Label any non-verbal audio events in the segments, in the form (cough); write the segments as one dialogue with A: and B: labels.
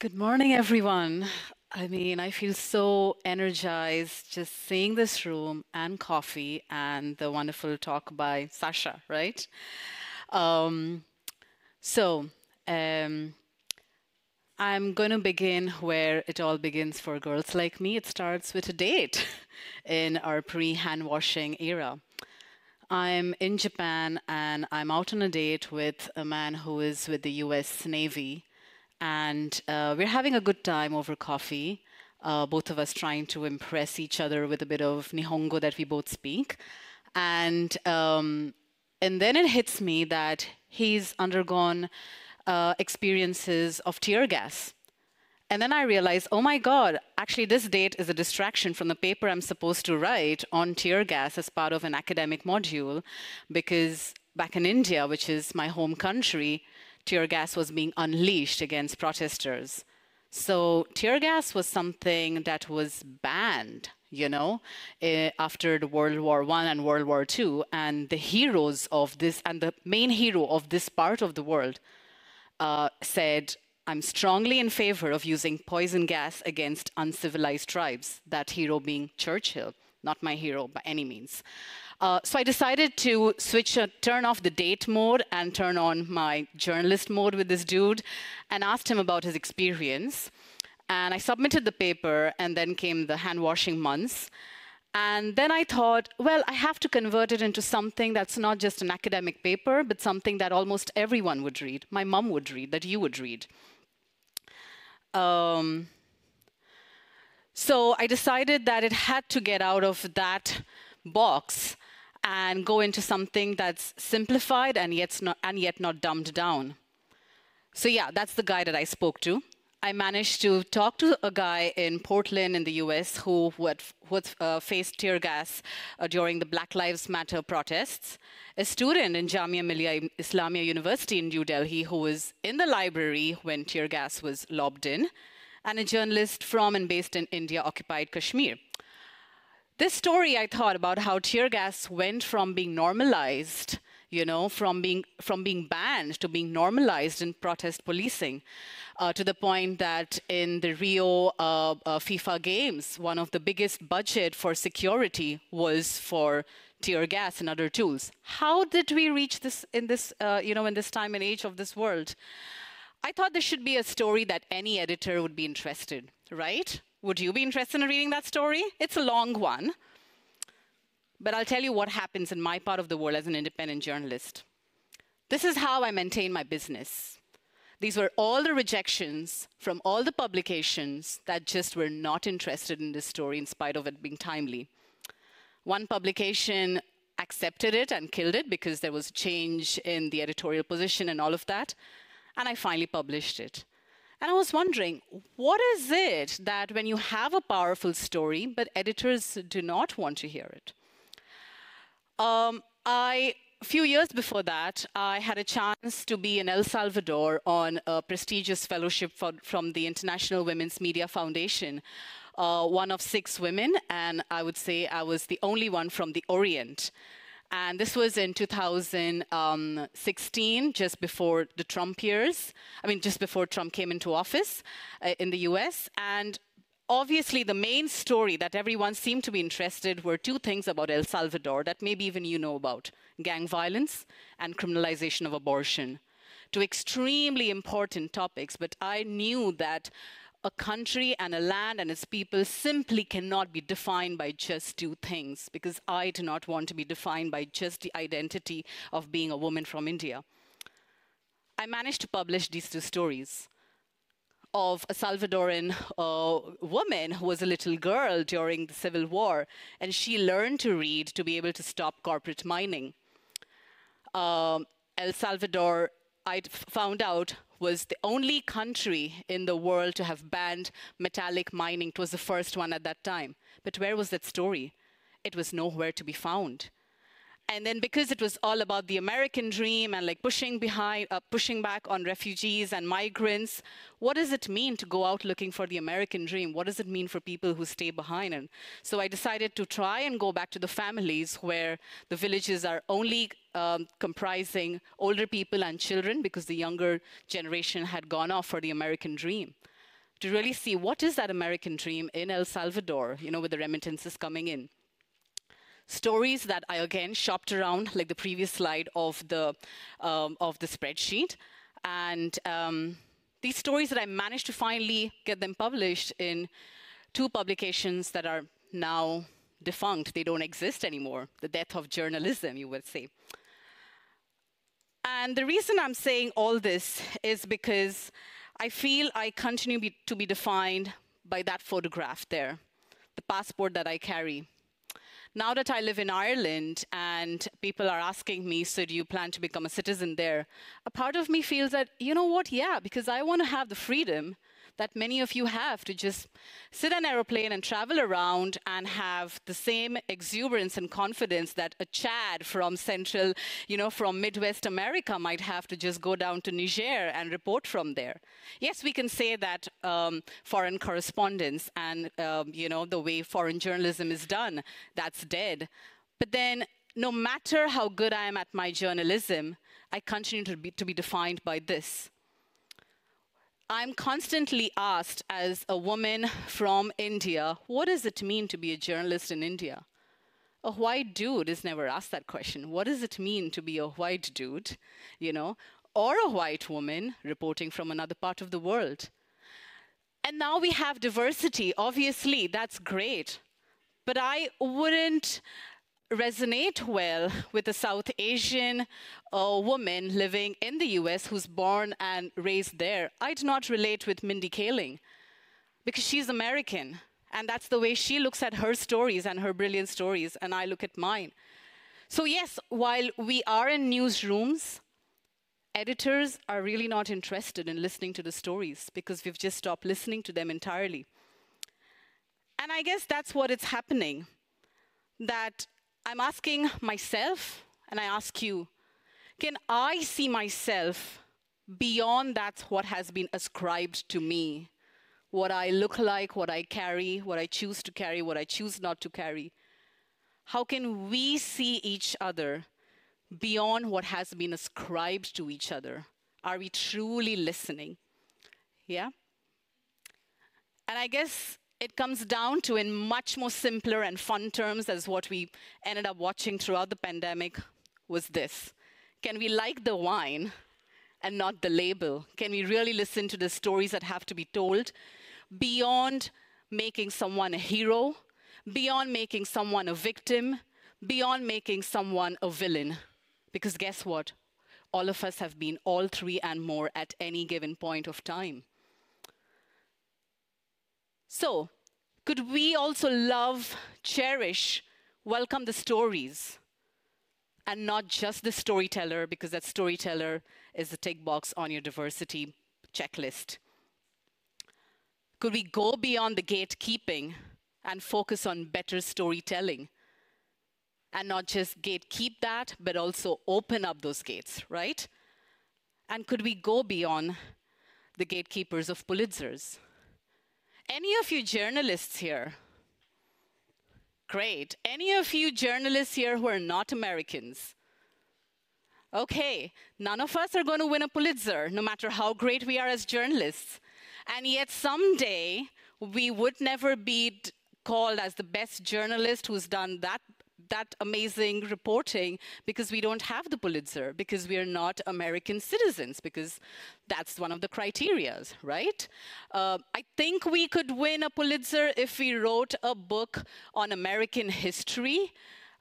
A: Good morning, everyone. I mean, I feel so energized just seeing this room and coffee and the wonderful talk by Sasha, right? Um, so, um, I'm going to begin where it all begins for girls like me. It starts with a date (laughs) in our pre hand washing era. I'm in Japan and I'm out on a date with a man who is with the US Navy and uh, we're having a good time over coffee. Uh, both of us trying to impress each other with a bit of Nihongo that we both speak, and um, and then it hits me that he's undergone uh, experiences of tear gas. And then I realize, oh my God, actually, this date is a distraction from the paper I'm supposed to write on tear gas as part of an academic module. Because back in India, which is my home country, tear gas was being unleashed against protesters. So tear gas was something that was banned, you know, uh, after the World War One and World War Two, and the heroes of this and the main hero of this part of the world uh, said, "I'm strongly in favor of using poison gas against uncivilized tribes." That hero being Churchill, not my hero by any means. Uh, so I decided to switch, uh, turn off the date mode and turn on my journalist mode with this dude and asked him about his experience. And I submitted the paper, and then came the hand washing months. And then I thought, well, I have to convert it into something that's not just an academic paper, but something that almost everyone would read. My mom would read, that you would read. Um, so I decided that it had to get out of that box and go into something that's simplified and yet not, and yet not dumbed down. So yeah, that's the guy that I spoke to. I managed to talk to a guy in Portland in the US who had, who had uh, faced tear gas uh, during the Black Lives Matter protests, a student in Jamia Millia Islamia University in New Delhi who was in the library when tear gas was lobbed in, and a journalist from and based in India occupied Kashmir. This story I thought about how tear gas went from being normalized, you know, from being from being banned to being normalized in protest policing, uh, to the point that in the Rio uh, uh, FIFA games, one of the biggest budget for security was for tear gas and other tools. How did we reach this in this, uh, you know, in this time and age of this world? I thought this should be a story that any editor would be interested, right? Would you be interested in reading that story? It's a long one. But I'll tell you what happens in my part of the world as an independent journalist. This is how I maintain my business. These were all the rejections from all the publications that just were not interested in this story in spite of it being timely. One publication accepted it and killed it because there was a change in the editorial position and all of that. And I finally published it. And I was wondering, what is it that when you have a powerful story, but editors do not want to hear it? Um, I, a few years before that, I had a chance to be in El Salvador on a prestigious fellowship for, from the International Women's Media Foundation. Uh, one of six women, and I would say I was the only one from the Orient. And this was in 2016, just before the Trump years. I mean, just before Trump came into office uh, in the US. And obviously, the main story that everyone seemed to be interested were two things about El Salvador that maybe even you know about gang violence and criminalization of abortion. Two extremely important topics, but I knew that a country and a land and its people simply cannot be defined by just two things because I do not want to be defined by just the identity of being a woman from India. I managed to publish these two stories of a Salvadoran uh, woman who was a little girl during the Civil War, and she learned to read to be able to stop corporate mining. Um, El Salvador, I found out, was the only country in the world to have banned metallic mining. It was the first one at that time. But where was that story? It was nowhere to be found and then because it was all about the American dream and like pushing behind, uh, pushing back on refugees and migrants, what does it mean to go out looking for the American dream? What does it mean for people who stay behind? And so I decided to try and go back to the families where the villages are only um, comprising older people and children because the younger generation had gone off for the American dream. to really see what is that American dream in El Salvador, you know, with the remittances coming in. Stories that I again shopped around, like the previous slide of the um, of the spreadsheet, and um, these stories that I managed to finally get them published in two publications that are now defunct. They don't exist anymore. The death of journalism, you would say. And the reason I'm saying all this is because I feel I continue be, to be defined by that photograph there, the passport that I carry. Now that I live in Ireland and people are asking me, so do you plan to become a citizen there? A part of me feels that, you know what, yeah, because I want to have the freedom that many of you have to just sit on an aeroplane and travel around and have the same exuberance and confidence that a Chad from Central, you know, from Midwest America might have to just go down to Niger and report from there. Yes, we can say that um, foreign correspondence and, um, you know, the way foreign journalism is done, that's dead. But then no matter how good I am at my journalism, I continue to be, to be defined by this. I'm constantly asked as a woman from India, what does it mean to be a journalist in India? A white dude is never asked that question. What does it mean to be a white dude, you know, or a white woman reporting from another part of the world? And now we have diversity. Obviously, that's great. But I wouldn't resonate well with a South Asian uh, woman living in the US who's born and raised there. I do not relate with Mindy Kaling because she's American. And that's the way she looks at her stories and her brilliant stories, and I look at mine. So, yes, while we are in newsrooms, editors are really not interested in listening to the stories because we've just stopped listening to them entirely. And I guess that's what it's happening. That I'm asking myself, and I ask you, can I see myself beyond that what has been ascribed to me? What I look like, what I carry, what I choose to carry, what I choose not to carry. How can we see each other beyond what has been ascribed to each other? Are we truly listening? Yeah? And I guess it comes down to in much more simpler and fun terms as what we ended up watching throughout the pandemic was this. Can we like the wine and not the label? Can we really listen to the stories that have to be told beyond making someone a hero, beyond making someone a victim, beyond making someone a villain? Because guess what? All of us have been all three and more at any given point of time. So, could we also love, cherish, welcome the stories? And not just the storyteller, because that storyteller is the tick box on your diversity checklist. Could we go beyond the gatekeeping and focus on better storytelling? And not just gatekeep that, but also open up those gates, right? And could we go beyond the gatekeepers of Pulitzers? Any of you journalists here? Great. Any of you journalists here who are not Americans? Okay, none of us are going to win a Pulitzer, no matter how great we are as journalists. And yet, someday, we would never be called as the best journalist who's done that that amazing reporting because we don't have the Pulitzer, because we are not American citizens, because that's one of the criterias, right? Uh, I think we could win a Pulitzer if we wrote a book on American history,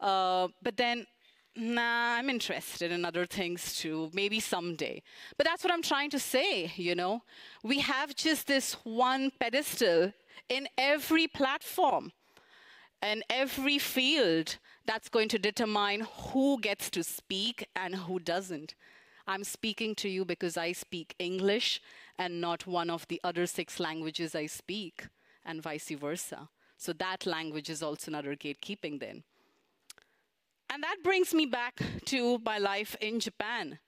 A: uh, but then nah, I'm interested in other things too, maybe someday. But that's what I'm trying to say, you know? We have just this one pedestal in every platform and every field that's going to determine who gets to speak and who doesn't. I'm speaking to you because I speak English and not one of the other six languages I speak, and vice versa. So that language is also another gatekeeping then. And that brings me back to my life in Japan.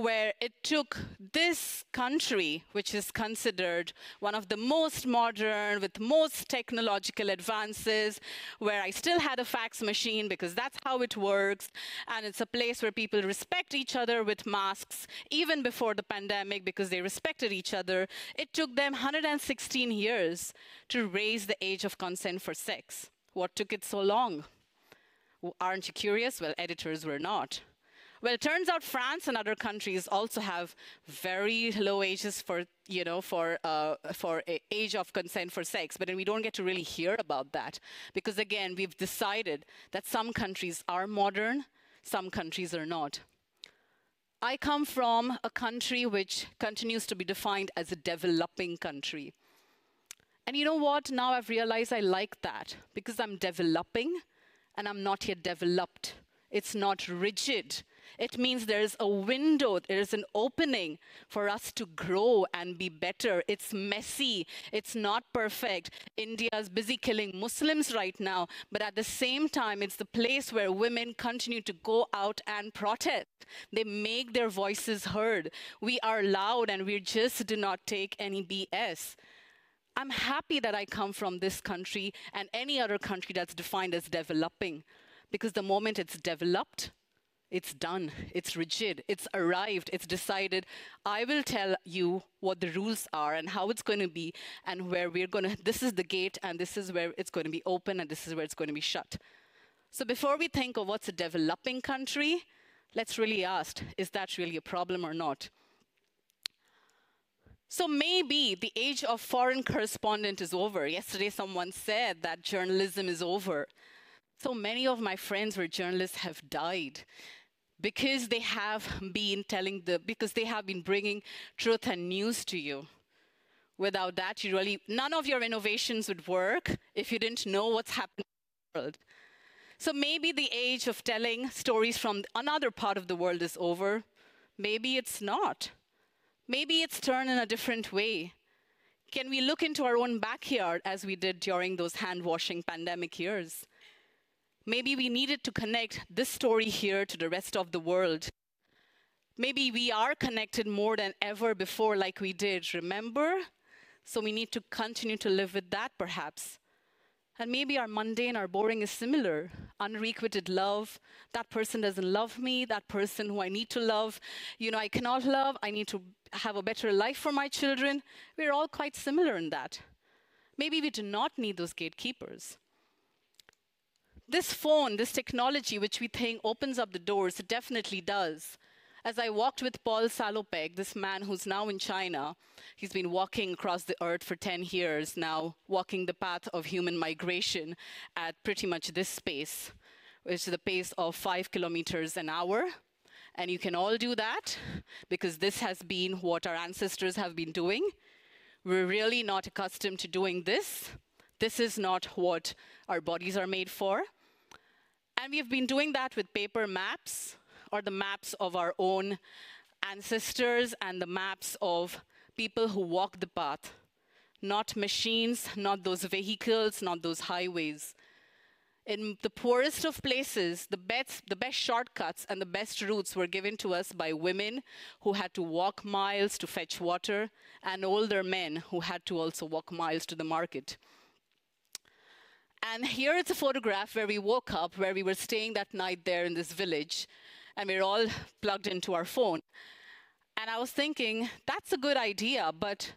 A: Where it took this country, which is considered one of the most modern, with most technological advances, where I still had a fax machine because that's how it works, and it's a place where people respect each other with masks, even before the pandemic, because they respected each other. It took them 116 years to raise the age of consent for sex. What took it so long? Aren't you curious? Well, editors were not. Well, it turns out France and other countries also have very low ages for, you know, for, uh, for age of consent for sex, but then we don't get to really hear about that because, again, we've decided that some countries are modern, some countries are not. I come from a country which continues to be defined as a developing country. And you know what? Now I've realized I like that because I'm developing and I'm not yet developed. It's not rigid. It means there's a window, there's an opening for us to grow and be better. It's messy, it's not perfect. India is busy killing Muslims right now, but at the same time, it's the place where women continue to go out and protest. They make their voices heard. We are loud and we just do not take any BS. I'm happy that I come from this country and any other country that's defined as developing, because the moment it's developed, it's done, it's rigid, it's arrived, it's decided. I will tell you what the rules are and how it's going to be, and where we're going to, this is the gate, and this is where it's going to be open, and this is where it's going to be shut. So before we think of what's a developing country, let's really ask is that really a problem or not? So maybe the age of foreign correspondent is over. Yesterday, someone said that journalism is over. So many of my friends who are journalists have died because they have been telling the, because they have been bringing truth and news to you. Without that, you really, none of your innovations would work if you didn't know what's happening in the world. So maybe the age of telling stories from another part of the world is over. Maybe it's not. Maybe it's turned in a different way. Can we look into our own backyard as we did during those hand washing pandemic years? Maybe we needed to connect this story here to the rest of the world. Maybe we are connected more than ever before, like we did, remember? So we need to continue to live with that, perhaps. And maybe our mundane, our boring is similar. Unrequited love. That person doesn't love me. That person who I need to love, you know, I cannot love. I need to have a better life for my children. We're all quite similar in that. Maybe we do not need those gatekeepers. This phone, this technology, which we think opens up the doors, it definitely does. As I walked with Paul Salopek, this man who's now in China, he's been walking across the earth for 10 years now, walking the path of human migration at pretty much this space, which is the pace of five kilometers an hour. And you can all do that because this has been what our ancestors have been doing. We're really not accustomed to doing this. This is not what our bodies are made for. And we've been doing that with paper maps, or the maps of our own ancestors and the maps of people who walk the path, not machines, not those vehicles, not those highways. In the poorest of places, the best, the best shortcuts and the best routes were given to us by women who had to walk miles to fetch water, and older men who had to also walk miles to the market. And here is a photograph where we woke up, where we were staying that night there in this village and we're all plugged into our phone. And I was thinking, that's a good idea, but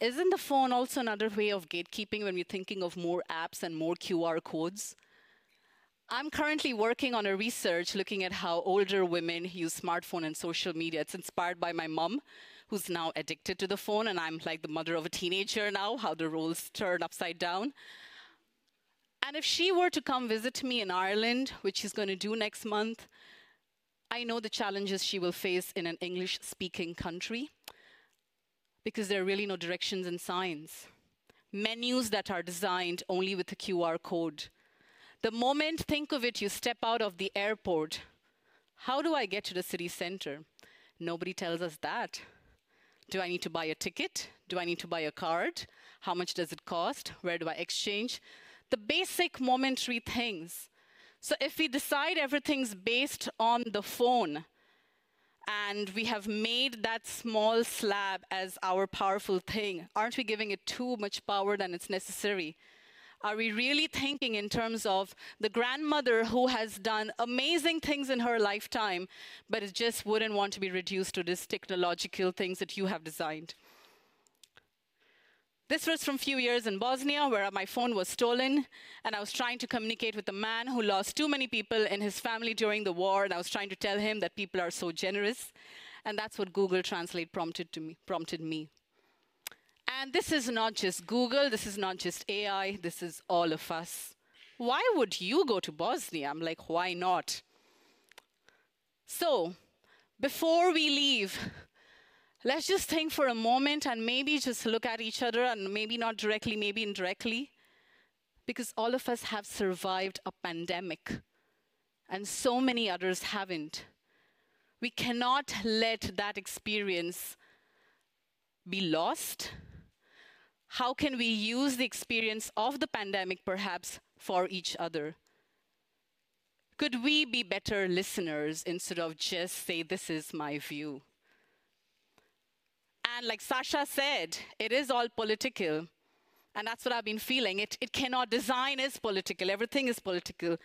A: isn't the phone also another way of gatekeeping when we're thinking of more apps and more QR codes? I'm currently working on a research looking at how older women use smartphone and social media. It's inspired by my mom, who's now addicted to the phone, and I'm like the mother of a teenager now, how the roles turn upside down. And if she were to come visit me in Ireland, which she's going to do next month, I know the challenges she will face in an English speaking country because there are really no directions and signs. Menus that are designed only with a QR code. The moment, think of it, you step out of the airport, how do I get to the city center? Nobody tells us that. Do I need to buy a ticket? Do I need to buy a card? How much does it cost? Where do I exchange? The basic momentary things so if we decide everything's based on the phone, and we have made that small slab as our powerful thing. Aren't we giving it too much power than it's necessary? Are we really thinking in terms of the grandmother who has done amazing things in her lifetime, but it just wouldn't want to be reduced to these technological things that you have designed? This was from a few years in Bosnia where my phone was stolen and I was trying to communicate with a man who lost too many people in his family during the war and I was trying to tell him that people are so generous and that's what Google Translate prompted to me prompted me. And this is not just Google, this is not just AI, this is all of us. Why would you go to Bosnia? I'm like, why not? So, before we leave, let's just think for a moment and maybe just look at each other and maybe not directly, maybe indirectly, because all of us have survived a pandemic and so many others haven't. We cannot let that experience be lost. How can we use the experience of the pandemic perhaps for each other? Could we be better listeners instead of just say, This is my view? And like Sasha said, it is all political. And that's what I've been feeling. It, it cannot, design is political, everything is political.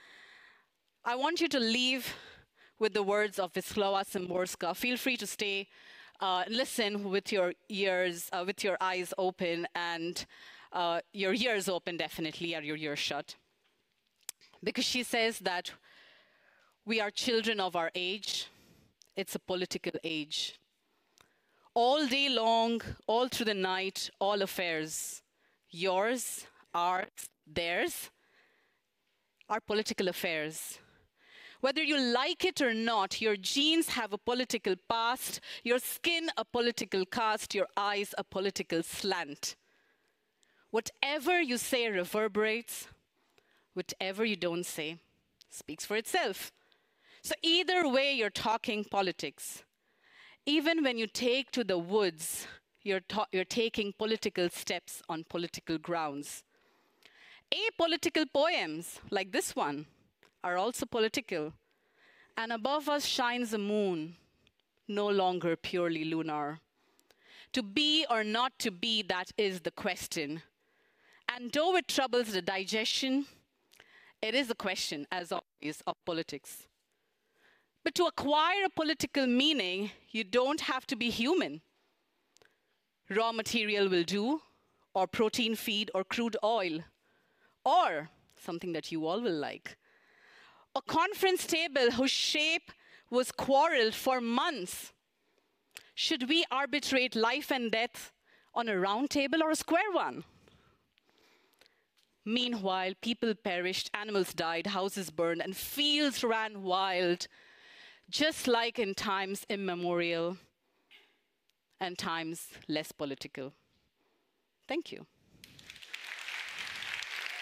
A: I want you to leave with the words of Wisława Szymborska. Feel free to stay, uh, listen with your ears, uh, with your eyes open, and uh, your ears open definitely, or your ears shut. Because she says that we are children of our age, it's a political age all day long, all through the night, all affairs, yours, ours, theirs, are political affairs. Whether you like it or not, your genes have a political past, your skin a political cast, your eyes a political slant. Whatever you say reverberates, whatever you don't say speaks for itself. So, either way, you're talking politics. Even when you take to the woods, you're, you're taking political steps on political grounds. Apolitical poems, like this one, are also political. And above us shines a moon, no longer purely lunar. To be or not to be, that is the question. And though it troubles the digestion, it is a question, as always, of politics. But to acquire a political meaning, you don't have to be human. Raw material will do, or protein feed, or crude oil, or something that you all will like. A conference table whose shape was quarreled for months. Should we arbitrate life and death on a round table or a square one? Meanwhile, people perished, animals died, houses burned, and fields ran wild just like in times immemorial and times less political. Thank you.